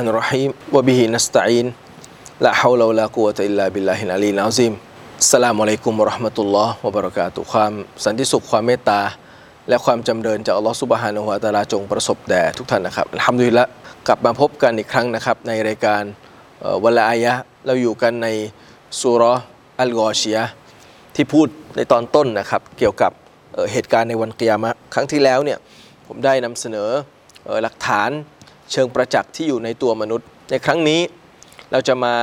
الرحمن الرحيم وبه نستعين لا حول ولا قوة إلا بالله العلي العظيم السلام عليكم ورحمة الله وبركاته ข้าความสันติสุขความเมตตา และความจำเริญจากอัลลอฮฺสุบฮานะฮุวาตาลาจงประสบแด่ทุกท่านนะครับทำดีละกลับมาพบกันอีกครั้งนะครับ ในรายการวันละอายะเราอยู่กันในสุรอัลกอชียที่พูดในตอนต้นนะครับ เกี่ยวกับเหตุการณ์ในวันกิยามะครั้งที่แล้วเนี่ยผมได้นำเสนอหลักฐาน เชิงประจักษ์ที่อยู่ในตัวมนุษย์ ในครั้งนี้เราจะมา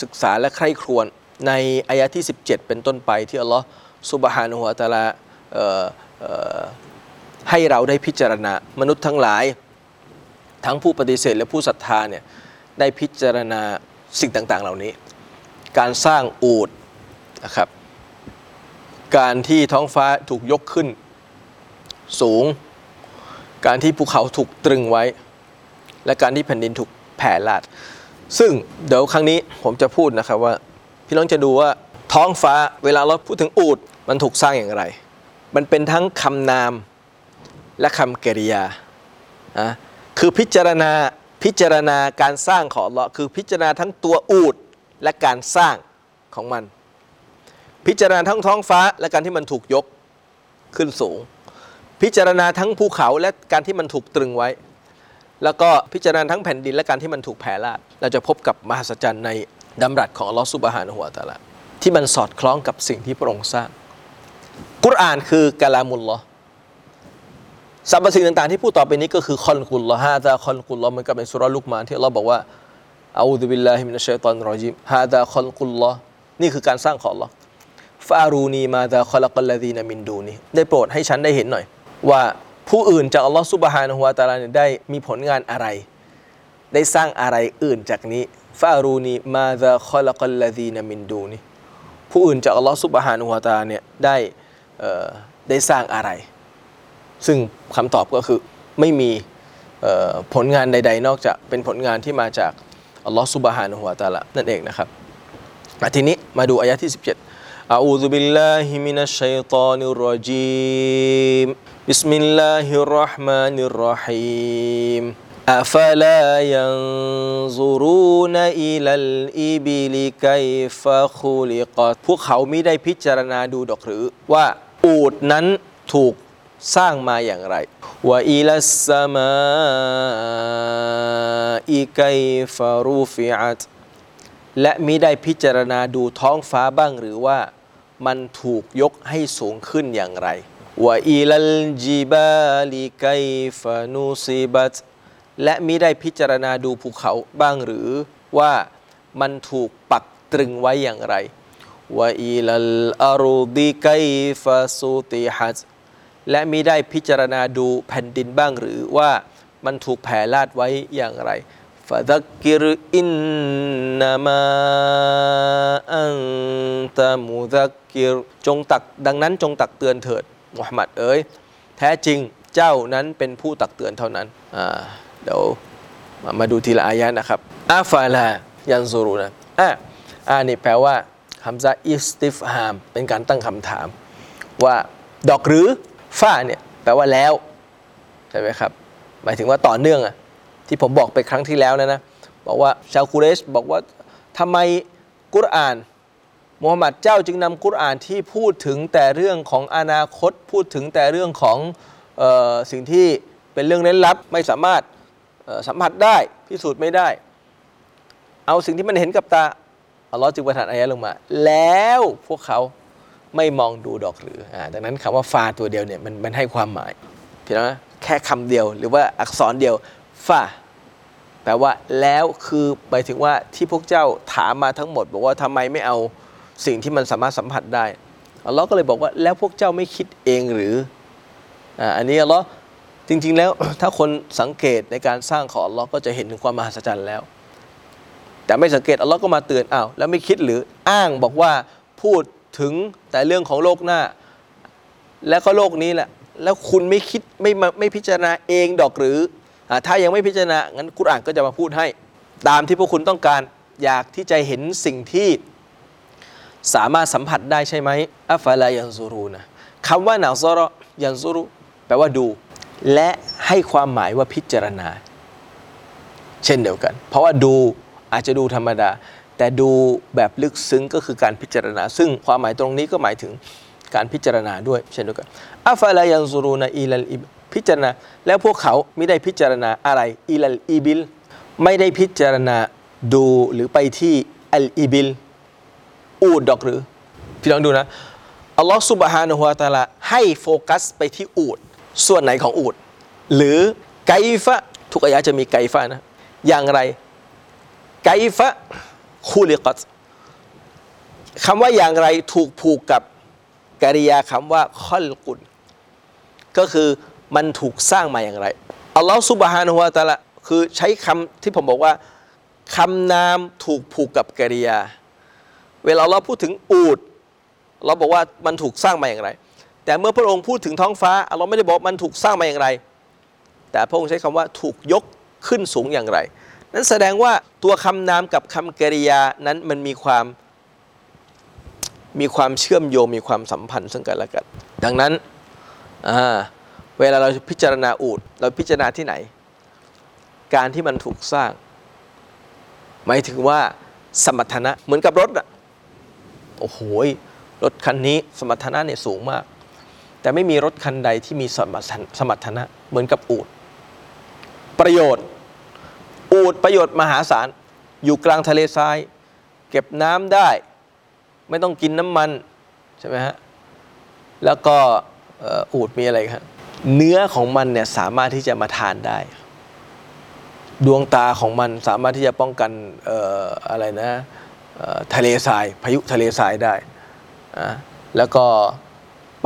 ศึกษาและใคร่ครวญในอายะที่ 17 เป็นต้นไปที่อัลลอฮ์ซุบฮานะฮูวะตะอาลาให้เราได้พิจารณามนุษย์ทั้งหลาย ทั้งผู้ปฏิเสธและผู้ศรัทธาเนี่ยได้พิจารณาสิ่งต่าง ๆ เหล่านี้ การสร้างอูดนะครับการที่ท้องฟ้าถูกยกขึ้น สูง การที่ภูเขาถูกตรึงไว้ และการที่แผ่นดินถูกแผ่ลาด ซึ่งเดี๋ยวครั้งนี้ผมจะพูดนะครับว่า พี่น้องจะดูว่าท้องฟ้าเวลาเราพูดถึงอูดมันถูกสร้างอย่างไร มันเป็นทั้งคำนามและคำกริยานะคือพิจารณาพิจารณาการสร้างของอัลเลาะคือพิจารณาทั้งตัวอูดและการสร้างของมัน พิจารณาทั้งท้องฟ้าและการที่มันถูกยกขึ้นสูง พิจารณาทั้งภูเขาและการที่มันถูกตรึงไว้ แล้วก็พิจารณาทั้งแผ่นดินและการที่มันถูกแผ่ลาดเราจะพบกับมหัศจรรย์ในดำรัสของอัลลอฮฺซุบฮานะฮูวตะลาที่มันสอดคล้องกับสิ่งที่พระองค์สร้าง กุรอานคือกะลามุลลอสรรพสิ่งต่างๆที่พูดต่อไปนี้ก็คือคอนกุลลอฮาดาคอนกุลลอมือนกับในสุรลุกมานที่อัลลอฮ์บอกว่าأعوذ بالله من الشيطان الرجيم هذا خلق الله นี่คือการสร้างของอัลลอฮ์فأروني ماذا خلق الذين من دونه ได้โปรดให้ฉันได้เห็นหน่อย ว่า ผู้อื่นจากอัลลอฮ์ซุบฮานะฮูวะตะอาลาเนี่ยได้มีผลงานอะไร ได้สร้างอะไรอื่นจากนี้ฟารูนีมาดาคอลักัลลดีนามินดูนีผู้อื่นจากอัลลอฮ์ซุบฮานะฮูวะตะอาลาเนี่ยได้เอ่อได้สร้างอะไร ซึ่งคำตอบก็คือไม่มีเอ่อผลงานใด ๆ นอกจากเป็นผลงานที่มาจากอัลลอฮ์ซุบฮานะฮูวะตะอาลานั่นเองนะครับอ่ะทีนี้มาดูอายะที่ 17 أعوذ بالله من الشيطان الرجيم بسم الله الرحمن الرحيم أفلا ينظرون إلى الإبل كيف خلقت พวกเขาไม่ได้พิจารณาดูดอกหรือว่าอูดนั้นถูกสร้างมาอย่างไรว่าอิลัสสมาอิกัยฟารูฟิอัต และมิได้พิจารณาดูท้องฟ้าบ้างหรือว่ามันถูกยกให้สูงขึ้นอย่างไร วะอีลัลจิบาลิไกฟานูซิบัตและมิได้พิจารณาดูภูเขาบ้างหรือว่ามันถูกปักตรึงไว้อย่างไรวะอีลัลอารูดิไกฟาซูติฮัตและมิได้พิจารณาดูแผ่นดินบ้างหรือว่ามันถูกแผ่ลาดไว้อย่างไรฟะดักกิรอินนามาอันตะมุดักกิรจงตักดังนั้นจงตักเตือนเถิด มุฮัมมัดเอ๋ยแท้จริงเจ้านั้นเป็นผู้ตักเตือนเท่านั้นอ่าเดี๋ยวมามาดูทีละอายะนะครับอาฟาลายันซูรุนะอะอ่านี่แปลว่าฮัมซาอิสติฟฮาม เป็นการตั้งคำถาม ว่าดอกหรือฝ้าเนี่ยแปลว่าแล้ว ใช่ไหมครับ หมายถึงว่าต่อเนื่องอะที่ผมบอกไปครั้งที่แล้วนะนะ บอกว่าชาวกุเรชบอกว่าทำไมกุรอาน มูฮัมหมัดเจ้าจึงนำกุรอานที่พูดถึงแต่เรื่องของอนาคต พูดถึงแต่เรื่องของออสิ่งที่เป็นเรื่องเล่นลับ ไม่สามารถสัมผัสได้พิสูจน์ไม่ได้ เอาสิ่งที่มันเห็นกับตาอัลลอฮ์จึงประทานอายะลงมา แล้วพวกเขาไม่มองดูดอกหรืออ่าดังนั้นคำว่าฟาตัวเดียวเนี่ยมันมันให้ความหมายพี่น้องนะแค่คำเดียวหรือว่าอักษรเดียวฟาแปลว่าแล้วคือหมายถึงว่าที่พวกเจ้าถามมาทั้งหมด บอกว่าทำไมไม่เอา สิ่งที่มันสามารถสัมผัสได้อัลลอฮ์ก็เลยบอกว่าแล้วพวกเจ้าไม่คิดเองหรืออ่าอันนี้อัลลอฮ์จริง ๆ แล้วถ้าคนสังเกตในการสร้างของอัลลอฮ์ก็จะเห็นถึงความมหัศจรรย์แล้ว แต่ไม่สังเกตอัลลอฮ์ก็มาเตือนอ้าวแล้วไม่คิดหรืออ้างบอกว่าพูดถึงแต่เรื่องของโลกหน้า แล้วก็โลกนี้แหละ แล้วคุณไม่คิดไม่มาไม่พิจารณาเองดอกหรืออถ้ายังไม่พิจารณางั้นกุรอานก็จะมาพูดให้ ตามที่พวกคุณต้องการอยากที่จะเห็นสิ่งที่ สามารถสัมผัสได้ใช่ไหมอัฟลายันซูรูนะคำว่าหนังซอรยันซูรุแปลว่าดู และให้ความหมายว่าพิจารณา เช่นเดียวกัน เพราะว่าดูอาจจะดูธรรมดา แต่ดูแบบลึกซึ้งก็คือการพิจารณา ซึ่งความหมายตรงนี้ก็หมายถึงการพิจารณาด้วย เช่นเดียวกันอัฟลายันซูรูนอีลัลอิบพิจารณา แล้วพวกเขาไม่ได้พิจารณาอะไรอีลัลอีบิลไม่ได้พิจารณาดูหรือไปที่อัลอีบิล อูดดอกหรือพี่น้องดูนะอัลลอฮฺสุบฮานะฮุวาตาลาให้โฟกัสไปที่อูด ส่วนไหนของอูด หรือไกฟะทุกอายะจะมีไกฟะนะ อย่างไร ไกฟะคูลิกัตคำว่าอย่างไรถูกผูกกับกริยาคำว่าคอลกุนก็คือมันถูกสร้างมาอย่างไรอัลลอฮฺสุบฮานะฮุวาตาลาคือใช้คำที่ผมบอกว่าคำนามถูกผูกกับกริยา เวลาเราพูดถึงอูดเราบอกว่ามันถูกสร้างมาอย่างไร แต่เมื่อพระองค์พูดถึงท้องฟ้าเราไม่ได้บอกมันถูกสร้างมาอย่างไร แต่พระองค์ใช้คำว่าถูกยกขึ้นสูงอย่างไร นั้นแสดงว่าตัวคำนามกับคำกริยานั้นมันมีความมีความเชื่อมโยงมีความสัมพันธ์ซึ่งกันและกัน ดังนั้นเวลาเราพิจารณาอูดเราพิจารณาที่ไหน การที่มันถูกสร้าง หมายถึงว่าสมรรถนะเหมือนกับรถอะ โอ้โหรถคันนี้สมรรถนะเนี่ยสูงมาก แต่ไม่มีรถคันใดที่มีสมรรถสมรรถนะเหมือนกับอูดประโยชน์ อูดประโยชน์มหาศาล อยู่กลางทะเลทราย เก็บน้ำได้ ไม่ต้องกินน้ำมันใช่ไหมฮะแล้วก็อูดมีอะไรครับเนื้อของมันเนี่ยสามารถที่จะมาทานได้ ดวงตาของมันสามารถที่จะป้องกันอออะไรนะ ทะเลทรายพายุทะเลทรายได้อะแล้วก็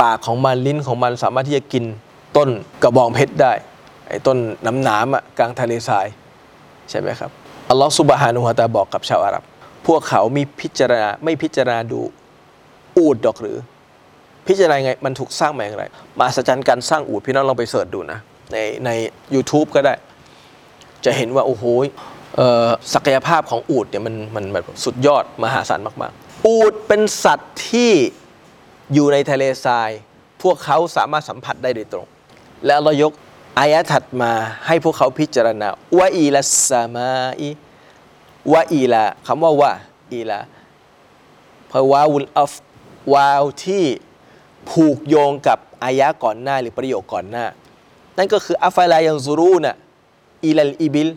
ปากของมันลิ้นของมันสามารถที่จะกินต้นกระบองเพชรได้ไอ้ต้นน้ำหนามๆอะกลางทะเลทรายใช่ไหมครับอัลลอฮฺสุบฮานุฮะตาบอกกับชาวอาหรับ พวกเขามีพิจารณาไม่พิจารณาดูอูดดอกหรือ พิจารณาไงมันถูกสร้างมาอย่างไร มาสัจจันการสร้างอูดพี่น้องลองไปเสิร์ชดูนะในใน u t u b e ก็ได้ จะเห็นว่า โอ้โห ศักยภาพของอูดเนี่ยมันมันแบบสุดยอดมหาศาลมากๆ อูดเป็นสัตว์ที่อยู่ในทะเลทราย พวกเขาสามารถสัมผัสได้โดยตรง แล้วเรายกอายะถัดมาให้พวกเขาพิจารณาวะอีลัสมาอีวะอีลาคำว่าวะอีลาเพราะวาวุลอัฟวาวที่ผูกโยงกับอายะก่อนหน้าหรือประโยคก่อนหน้า นั่นก็คืออัฟลายังซูรูนะอิลัลอิบิล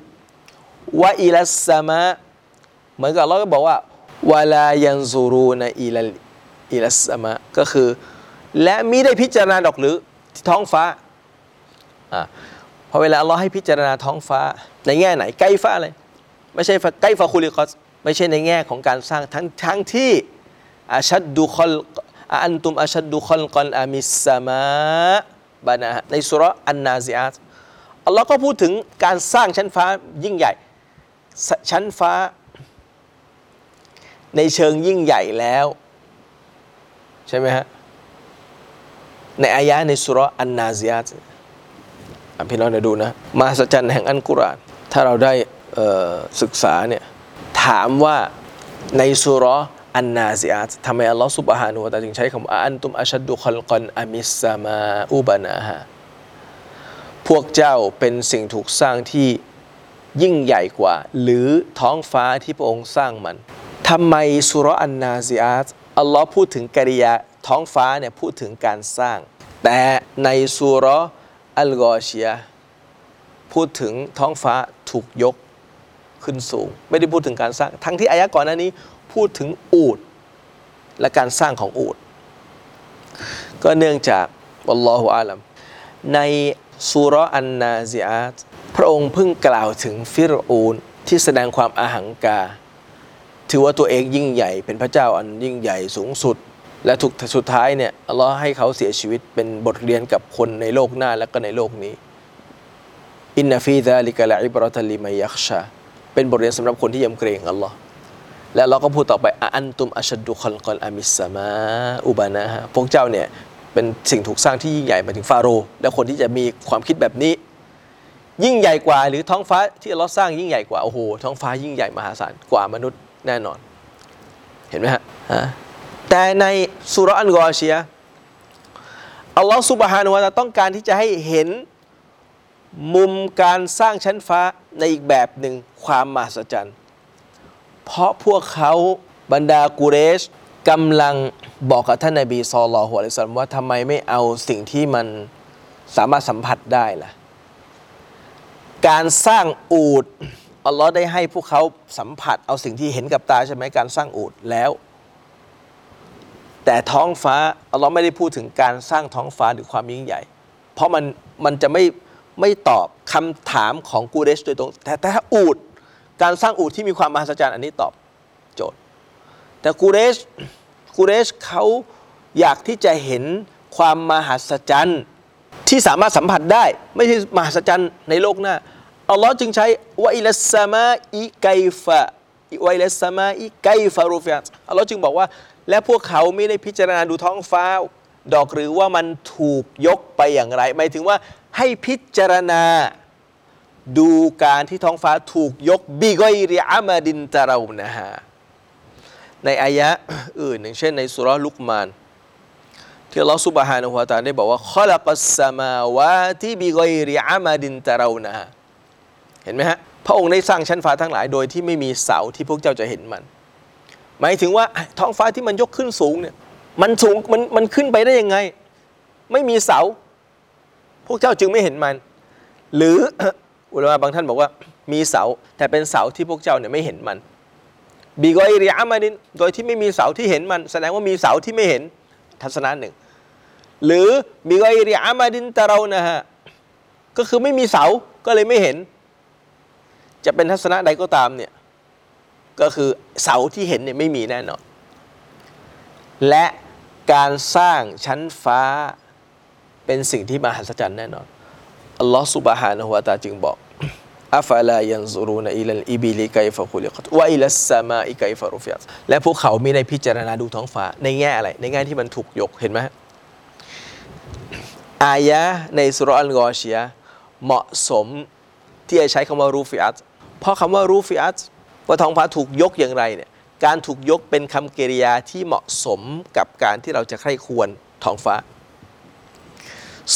วะอิลัสสมาเหมือนกับเราก็บอกว่าولا ينظرون إلى إلى السماء ก็คือ และมิได้พิจารณาดอกหรือท้องฟ้าอ่าพอเวลาเราให้พิจารณาท้องฟ้าในแง่ไหนكيف อะไรไม่ใช่ كيف خلقت ไม่ใช่ในแง่ของการสร้างทั้งทั้งที่أشد خلق أأنتم أشد خلقا أم السماء بناها ในสุรอันนาซิอาตอัลลอฮ์ก็พูดถึงการสร้างชั้นฟ้ายิ่งใหญ่ ชั้นฟ้า ในเชิงยิ่งใหญ่แล้ว ใช่ไหมฮะ ในอายะในสุรอันนาซิอาตอะพี่น้องเดี๋ยวดูนะ มหัศจรรย์แห่งอันกุรอาน ถ้าเราได้ศึกษาเนี่ย ถามว่าในสุรอันนาซิอาตทำไมอัลลอฮ์ซุบฮานุวะตาจึงใช้คำว่าอันตุมอัชัดดุคอลกอนอามิสซามาอุบานาฮาพวกเจ้าเป็นสิ่งถูกสร้างที่ ยิ่งใหญ่กว่า หรือท้องฟ้าที่พระองค์สร้างมันทำไมสุรอันนาซิอาตอัลลอฮ์พูดถึงกิริยาท้องฟ้าเนี่ยพูดถึงการสร้าง แต่ในสุรอัลกอชีย พูดถึงท้องฟ้าถูกยกขึ้นสูง ไม่ได้พูดถึงการสร้าง ทั้งที่อายะก่อนหน้านี้พูดถึงอูดและการสร้างของอูดก็เนื่องจากอัลลอฮฺอาลัมในสุรอันนาซิอาต พระองค์เพิ่งกล่าวถึงฟิรอูนที่แสดงความอาหังกา ถือว่าตัวเองยิ่งใหญ่ เป็นพระเจ้าอันยิ่งใหญ่สูงสุด และถูกสุดท้ายเนี่ยอัลลอฮ์ให้เขาเสียชีวิตเป็นบทเรียนกับคนในโลกหน้าและก็ในโลกนี้อินนฟีซาลิกะละอิบรอตลิมัยยักชาเป็นบทเรียนสำหรับคนที่ยำเกรงอัลลอฮ์และเราก็พูดต่อไปอันตุมอัชดุคอลกอนอามิสมาอุบานะฮะพวกเจ้าเนี่ยเป็นสิ่งถูกสร้างที่ยิ่งใหญ่มาถึงฟาโรห์และคนที่จะมีความคิดแบบนี้ ยิ่งใหญ่กว่า หรือท้องฟ้าที่เราสร้างยิ่งใหญ่กว่า โอ้โห ท้องฟ้ายิ่งใหญ่มหาศาลกว่ามนุษย์แน่นอน เห็นไหมฮะแต่ในสุรอันกอเชียอัลลอฮฺสุบฮานุวะตะอาลาต้องการที่จะให้เห็นมุมการสร้างชั้นฟ้าในอีกแบบหนึ่งความมหัศจรรย์ เพราะพวกเขาบรรดากุเรชกำลังบอกกับท่านนาบีซอลลอฮุอะลัยฮิวะซัลลัมว่าทำไมไม่เอาสิ่งที่มันสามารถสัมผัสได้ล่ะ การสร้างอูดอัลลอฮ์ได้ให้พวกเขาสัมผัสเอาสิ่งที่เห็นกับตาใช่ไหมการสร้างอูดแล้ว แต่ท้องฟ้าอัลลอฮ์ไม่ได้พูดถึงการสร้างท้องฟ้าหรือความยิ่งใหญ่ เพราะมันมันจะไม่ไม่ตอบคำถามของกูเรชโดยตรง แต่แต่ถ้าอูดการสร้างอูดที่มีความมหัศจรรย์อันนี้ตอบโจทย์ แต่กูเรชกูเรชเขาอยากที่จะเห็นความมหัศจรรย์ที่สามารถสัมผัสได้ ไม่ใช่มหัศจรรย์ในโลกหน้า อัลลอฮ์จึงใช้วอิลสมาอิไกฟะวอิลสมาอิไกฟะรูฟิยัตอัลลอฮ์จึงบอกว่า และพวกเขาไม่ได้พิจารณาดูท้องฟ้า ดอกหรือว่ามันถูกยกไปอย่างไรหมายถึงว่าให้พิจารณาดูการที่ท้องฟ้าถูกยกบิกอยริอามาดินตะเรานะฮะในอายะอื่นอย่างเช่นในสุรลุกมานที่อัลลอฮฺซุบฮานะฮูวะตาได้บอกว่าขลักัสสมาวาติบิกอยริอามาดินตะเรานะฮะ เห็นไหมฮะพระองค์ได้สร้างชั้นฟ้าทั้งหลายโดยที่ไม่มีเสาที่พวกเจ้าจะเห็นมัน หมายถึงว่าท้องฟ้าที่มันยกขึ้นสูงเนี่ยมันสูงมันมันขึ้นไปได้ยังไง ไม่มีเสา พวกเจ้าจึงไม่เห็นมัน หรืออุลามะบางท่านบอกว่ามีเสาแต่เป็นเสาที่พวกเจ้าเนี่ยไม่เห็นมันบีกอยริอามาดินโดยที่ไม่มีเสาที่เห็นมัน แสดงว่ามีเสาที่ไม่เห็นทัศนะหนึ่ง หรือบีกอยริอามาดินตะเรานะฮะก็คือไม่มีเสาก็เลยไม่เห็น จะเป็นทัศนะใดก็ตามเนี่ยก็คือเสาที่เห็นเนี่ยไม่มีแน่นอน และการสร้างชั้นฟ้าเป็นสิ่งที่มหัศจรรย์แน่นอนอัลลอฮฺ سبحانه وتعالى จึงบอก أفلا ينظرون إلى الإبل كيف خلقت وإلى السماء كيف رفعت และพวกเขาไม่ได้พิจารณาดูท้องฟ้า ในแง่อะไร ในแง่ที่มันถูกยกเห็นไหมอายะในสุรอัลกอชียเหมาะสมที่จะใช้คำว่ารูฟิอัต เพราะคำว่ารูฟิอัตว่าท้องฟ้าถูกยกอย่างไรเนี่ยการถูกยกเป็นคำกริยาที่เหมาะสมกับการที่เราจะใคร่ควรท้องฟ้า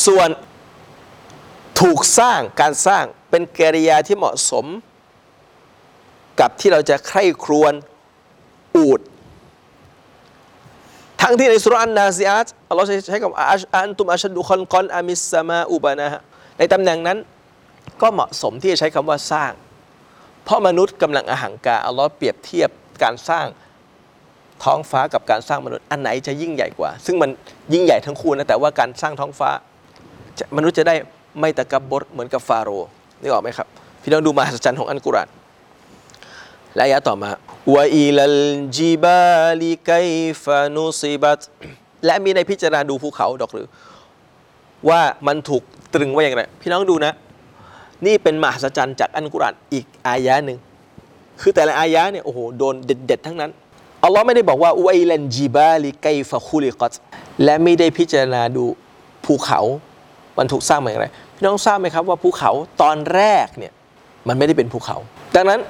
ส่วนถูกสร้างการสร้างเป็นกริยาที่เหมาะสม กับที่เราจะใคร่ครวญอูด ทั้งที่ในสุรอันนาซิอาตอัลลอฮ์ใช้กับอัชอันตุมอัชดุคอนกอนอามิสซามาอุบานะฮะในตำแหน่งนั้นก็เหมาะสมที่จะใช้คำว่าสร้าง เพราะมนุษย์กำลังอหังการอัลลอฮ์เปรียบเทียบการสร้างท้องฟ้ากับการสร้างมนุษย์อันไหนจะยิ่งใหญ่กว่า ซึ่งมันยิ่งใหญ่ทั้งคู่นะแต่ว่าการสร้างท้องฟ้ามนุษย์จะได้ไม่ตะกับบดเหมือนกับฟาโรห์นึกออกไหมครับ พี่น้องดูมหัศจรรย์ของอันกุรอานและอายะต่อมาวะอิลัลจิบาลิไกฟานุซิบัตและมีในพิจารณาดูภูเขาดอกหรือ ว่ามันถูกตรึงไว้อย่างไร พี่น้องดูนะ นี่เป็นมหัศจรรย์จากอันกุรอานอีกอายะหนึ่งคือแต่ละอายะเนี่ยโอ้โหโดนเด็ดๆทั้งนั้นอัลลอฮ์ไม่ได้บอกว่าอุไอลันจิบาลิไกฟะคุลิกัตและไม่ได้พิจารณาดูภูเขามันถูกสร้างมาอย่างไรพี่น้องทราบไหมครับว่าภูเขาตอนแรกเนี่ยมันไม่ได้เป็นภูเขา ดังนั้น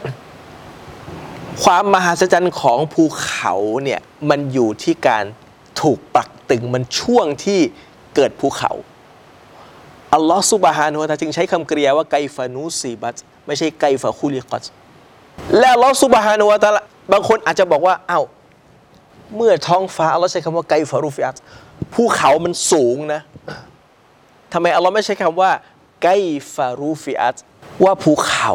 ความมหัศจรรย์ของภูเขาเนี่ยมันอยู่ที่การถูกปักตึงมันช่วงที่เกิดภูเขา อัลลอฮ์ซุบฮานุวะตาจึงใช้คำกริยาว่าไกฟานูซีบัตไม่ใช่ไกฟาคุลิกัตและอัลลอฮ์ซุบฮานุวะตะอาบางคนอาจจะบอกว่าอ้าวเมื่อท้องฟ้าอัลลอฮ์ใช้คำว่าไกฟารูฟิอัตภูเขามันสูงนะทำไมอัลลอฮ์ไม่ใช้คำว่าไกฟารูฟิอัตว่าภูเขา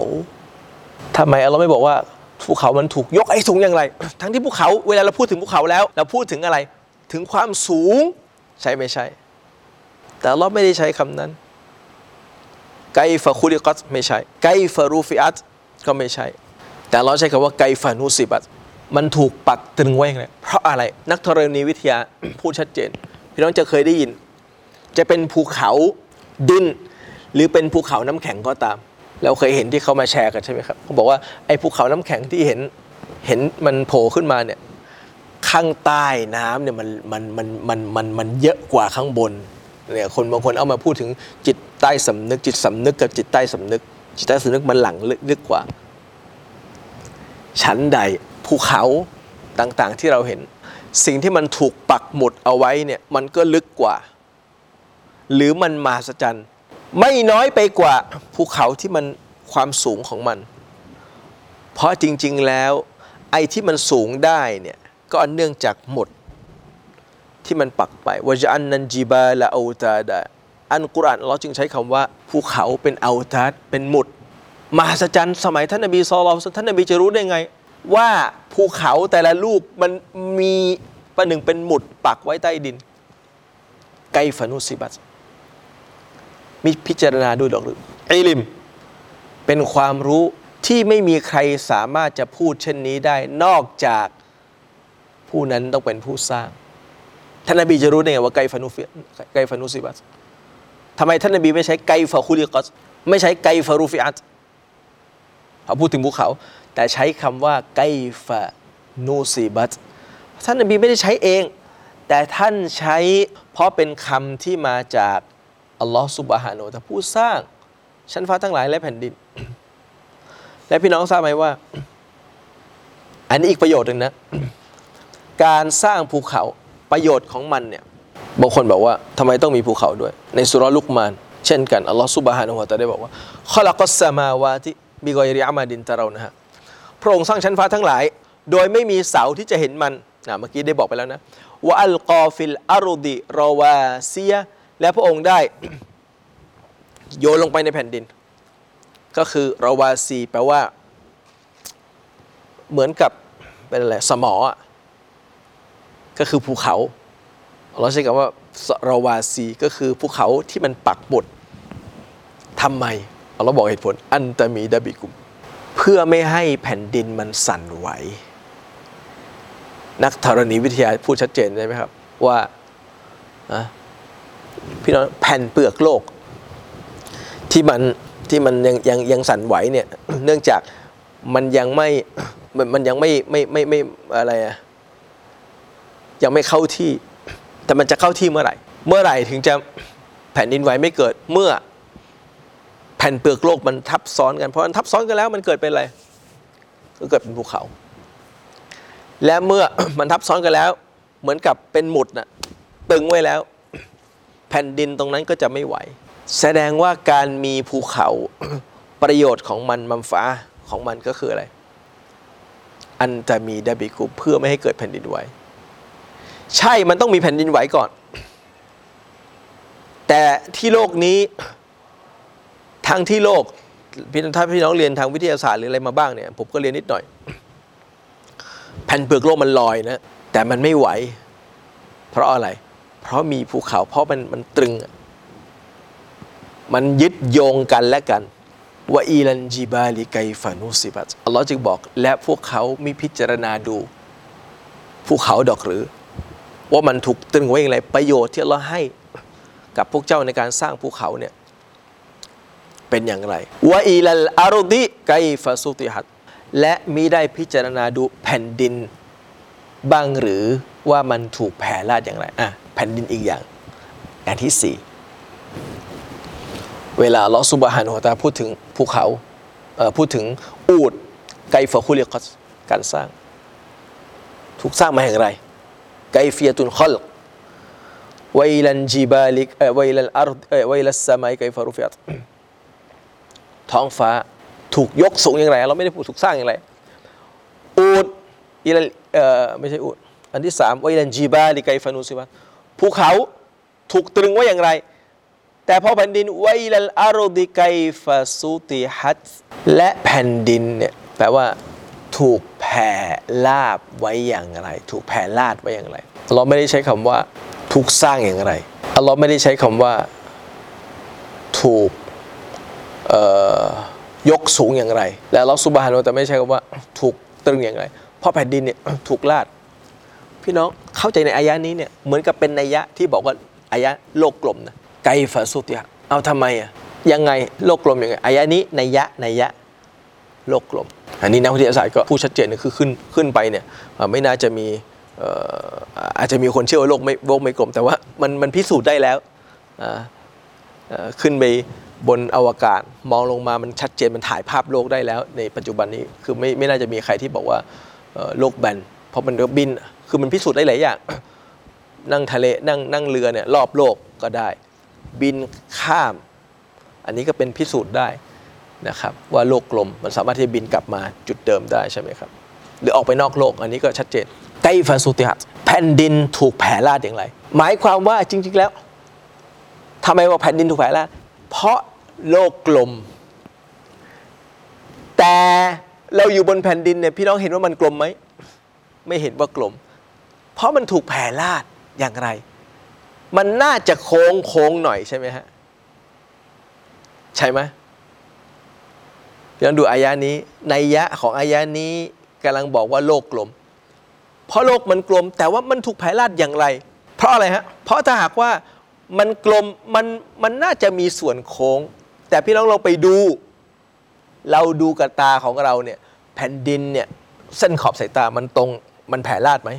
ทำไมอัลลอฮ์ไม่บอกว่าภูเขามันถูกยกไอ้สูงอย่างไร ทั้งที่ภูเขาเวลาเราพูดถึงภูเขาแล้ว เราพูดถึงอะไร ถึงความสูง ใช่ไม่ใช่ แต่อัลลอฮ์ไม่ได้ใช้คำนั้น ไกฟาคุลิกัตไม่ใช่ไกฟารูฟิอัตก็ไม่ใช่ แต่เราใช้คำว่าไกฟานุสิบัตมันถูกปักตรึงไว้อย่างไรเพราะอะไรนักธรณีวิทยาพูดชัดเจน พี่น้องจะเคยได้ยิน จะเป็นภูเขาดิน หรือเป็นภูเขาน้ำแข็งก็ตาม เราเคยเห็นที่เขามาแชร์กันใช่ไหมครับเขาบอกว่าไอ้ภูเขาน้ำแข็งที่เห็นเห็นมันโผล่ขึ้นมาเนี่ยข้างใต้น้ำเนี่ยมันมันมันมันมันมันเยอะกว่าข้างบนเนี่ยคนบางคนเอามาพูดถึงจิต ใต้สำนึก จิตสำนึกกับจิตใต้สำนึก จิตใต้สำนึกมันหลังลึกลึกกว่า ชั้นใดภูเขาต่างๆที่เราเห็น สิ่งที่มันถูกปักหมุดเอาไว้เนี่ยมันก็ลึกกว่า หรือมันมหัศจรรย์ไม่น้อยไปกว่าภูเขาที่มันความสูงของมัน เพราะจริงๆแล้ว ไอ้ที่มันสูงได้เนี่ยก็เนื่องจากหมดที่มันปักไปวจอันนันจีบาละอูตาดา อันกุรอานเราจึงใช้คำว่าภูเขาเป็นอูตาดเป็นหมุด มหัศจรรย์สมัยท่านนบีซอลลัลลอฮุอะลัยฮิวะซัลลัมท่านนบีจะรู้ได้ไง ว่าภูเขาแต่ละลูกมันมีประหนึ่งเป็นหมุดปักไว้ใต้ดิน ไกฟานุสิบัตมีพิจารณาด้วยดอกหรืออิลิม เป็นความรู้ที่ไม่มีใครสามารถจะพูดเช่นนี้ได้นอกจากผู้นั้นต้องเป็นผู้สร้างท่านนบีจะรู้ได้ไงว่าไกฟานุไกฟานุสิบัต ทำไมท่านนบีไม่ใช้ไกฟาคุลิกัสไม่ใช้ไกฟารูฟิอัตเขาพูดถึงภูเขา แต่ใช้คำว่าไกฟานูสิบัตท่านนบีไม่ได้ใช้เอง แต่ท่านใช้เพราะเป็นคำที่มาจากอัลลอฮฺสุบฮานาแต่ผู้สร้าง ชั้นฟ้าทั้งหลายและแผ่นดิน และพี่น้องทราบไหมว่า อันนี้อีกประโยชน์หนึ่งนะ การสร้างภูเขาประโยชน์ของมันเนี่ย บางคนบอกว่าทำไมต้องมีภูเขาด้วย ในสุรลุกมาน เช่นกันอัลลอฮฺสุบฮานาหัวตาได้บอกว่าขลักสสมาวาติบิกอยริอามาดินตะเรานะฮะพระองค์สร้างชั้นฟ้าทั้งหลาย โดยไม่มีเสาที่จะเห็นมันนะเมื่อกี้ได้บอกไปแล้วนะว่าอัลกอฟิลอารุดิรอวาเซียและพระองค์ได้ โยนลงไปในแผ่นดิน ก็คือราวาซีแปลว่า เหมือนกับเป็นอะไรสมออะก็คือภูเขา เราใช้คำว่าราวาซีก็คือภูเขาที่มันปักบดทำไมเราบอกเหตุผลอันตมีดาบิกุม เพื่อไม่ให้แผ่นดินมันสั่นไหว นักธรณีวิทยาพูดชัดเจนใช่ไหมครับ ว่าพี่น้องแผ่นเปลือกโลก ที่มันที่มันยังยังยังสั่นไหวเนี่ยเนื่องจากมันยังไม่มันยังไม่ไม่ไม่ไม่อะไรอะยังไม่เข้าที่ แต่มันจะเข้าที่เมื่อไหร่ เมื่อไหร่ถึงจะแผ่นดินไหวไม่เกิดเมื่อแผ่นเปลือกโลกมันทับซ้อนกันเพราะมันทับซ้อนกันแล้วมันเกิดเป็นอะไรก็เกิดเป็นภูเขา และเมื่อมันทับซ้อนกันแล้ว เหมือนกับเป็นหมุดน่ะตึงไว้แล้ว แผ่นดินตรงนั้นก็จะไม่ไหว แสดงว่าการมีภูเขาประโยชน์ของมันมัมฟ้าของมันก็คืออะไร อันจะมีดาบิคุเพื่อไม่ให้เกิดแผ่นดินไหว ใช่มันต้องมีแผ่นดินไหวก่อน แต่ที่โลกนี้ทางที่โลกพี่ถ้าพี่น้องเรียนทางวิทยาศาสตร์หรืออะไรมาบ้างเนี่ยผมก็เรียนนิดหน่อย แผ่นเปลือกโลกมันลอยนะแต่มันไม่ไหว เพราะอะไร เพราะมีภูเขา เพราะมันมันตรึง มันยึดโยงกันและกันว่าอีลันจีบาลิไกฟานุสิบัตอัลลอฮ์จึงบอก และพวกเขามีพิจารณาดูภูเขาดอกหรือ ว่ามันถูกตึงไว้อย่างไรประโยชน์ที่อัลลอฮ์ให้กับพวกเจ้าในการสร้างภูเขาเนี่ยเป็นอย่างไรว่าอีลัลอารุดิไกكيف سطحت และมิได้พิจารณาดูแผ่นดินบ้างหรือว่ามันถูกแผ่ลาดอย่างไรอะแผ่นดินอีกอย่างอย่างที่สี่เวลาอัลลอฮ์ سبحانه وتعالى พูดถึงภูเขาเอ่อพูดถึงอูดไกฟะคุลิกัสการสร้าง ถูกสร้างมาอย่างไร كيفية الخلق وإلى الجبال เอ่อ وإلى الأرض เอ่อ وإلى السماء كيف رفعتท้องฟ้าถูกยกสูงอย่างไร เราไม่ได้พูดถูกสร้างอย่างไรอูดอีลันเอ่อไม่ใช่อูดอันที่สามไวลันจีบาลิไกฟะนูซิบัตภูเขาถูกตรึงไว้อย่างไร แต่พอแผ่นดินไวลัลอารดิไกฟาซูติฮัตและแผ่นดินเนี่ยแปลว่า ถูกแผ่ลาบไว้อย่างไร ถูกแผ่ลาดไว้อย่างไรเราไม่ได้ใช้คำว่าถูกสร้างอย่างไรเราไม่ได้ใช้คำว่าถูกยกสูงอย่างไร และเราสุบฮานะแต่ไม่ใช่คำว่าถูกตรึงอย่างไร เพราะแผ่นดินเนี่ยถูกลาด พี่น้องเข้าใจในอายะนี้เนี่ยเหมือนกับเป็นนัยยะที่บอกว่าอายะโลกกลมนะไกฟาสุติยะเอาทำไมอะยังไงโลกกลมยังไงอายะนี้นัยยะนัยยะ โลกกลม อันนี้นักวิทยาศาสตร์ก็พูดชัดเจนนะคือขึ้นขึ้นไปเนี่ยไม่น่าจะมีอาจจะมีคนเชื่อว่าโลกไม่โลกไม่กลม แต่ว่ามันมันพิสูจน์ได้แล้วขึ้นไปบนอวกาศมองลงมามันชัดเจนมันถ่ายภาพโลกได้แล้ว ในปัจจุบันนี้คือไม่ไม่น่าจะมีใครที่บอกว่าโลกแบนเพราะมันก็บินคือมันพิสูจน์ได้หลายอย่างนั่งทะเลนั่งนั่งเรือเนี่ยรอบโลกก็ได้ บินข้าม อันนี้ก็เป็นพิสูจน์ได้ นะครับว่าโลกกลมมันสามารถที่จะบินกลับมาจุดเดิมได้ใช่ไหมครับหรือออกไปนอกโลกอันนี้ก็ชัดเจนไกฟาสุติฮัตแผ่นดินถูกแผ่ลาดอย่างไร หมายความว่าจริง ๆ แล้วทำไมว่าแผ่นดินถูกแผ่ลาดเพราะโลกกลม แต่เราอยู่บนแผ่นดินเนี่ยพี่น้องเห็นว่ามันกลมไหมไม่เห็นว่ากลม เพราะมันถูกแผ่ลาดอย่างไร มันน่าจะโค้งโค้งหน่อยใช่ไหมฮะใช่ไหม พี่น้องดูอายะนี้ในยะของอายะนี้กำลังบอกว่าโลกกลม เพราะโลกมันกลม แต่ว่ามันถูกแผ่ลาดอย่างไร เพราะอะไรฮะเพราะถ้าหากว่ามันกลมมันมันน่าจะมีส่วนโค้ง แต่พี่น้องเราไปดู เราดูกับตาของเราเนี่ยแผ่นดินเนี่ยเส้นขอบสายตามันตรงมันแผ่ลาดไหม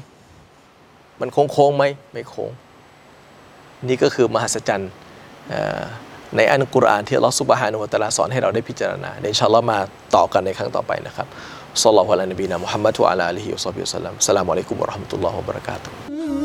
มันโค้งโค้งไหมไม่โค้ง นี่ก็คือมหัศจรรย์ ในอันกุรอานที่อัลลอฮฺสุบฮานุวะตะลาสอนให้เราได้พิจารณาเดี๋ยวอินชาอัลลอมาต่อกันในครั้งต่อไปนะครับซัลลัลลอฮุอะลัยฮิวะซัลลัมมุฮัมมัดวะอะลาอาลิฮิวะซัลลัมสลามอะลัยกุมวะเราะห์มะตุลลอฮ์วะบะเราะกาตุฮ์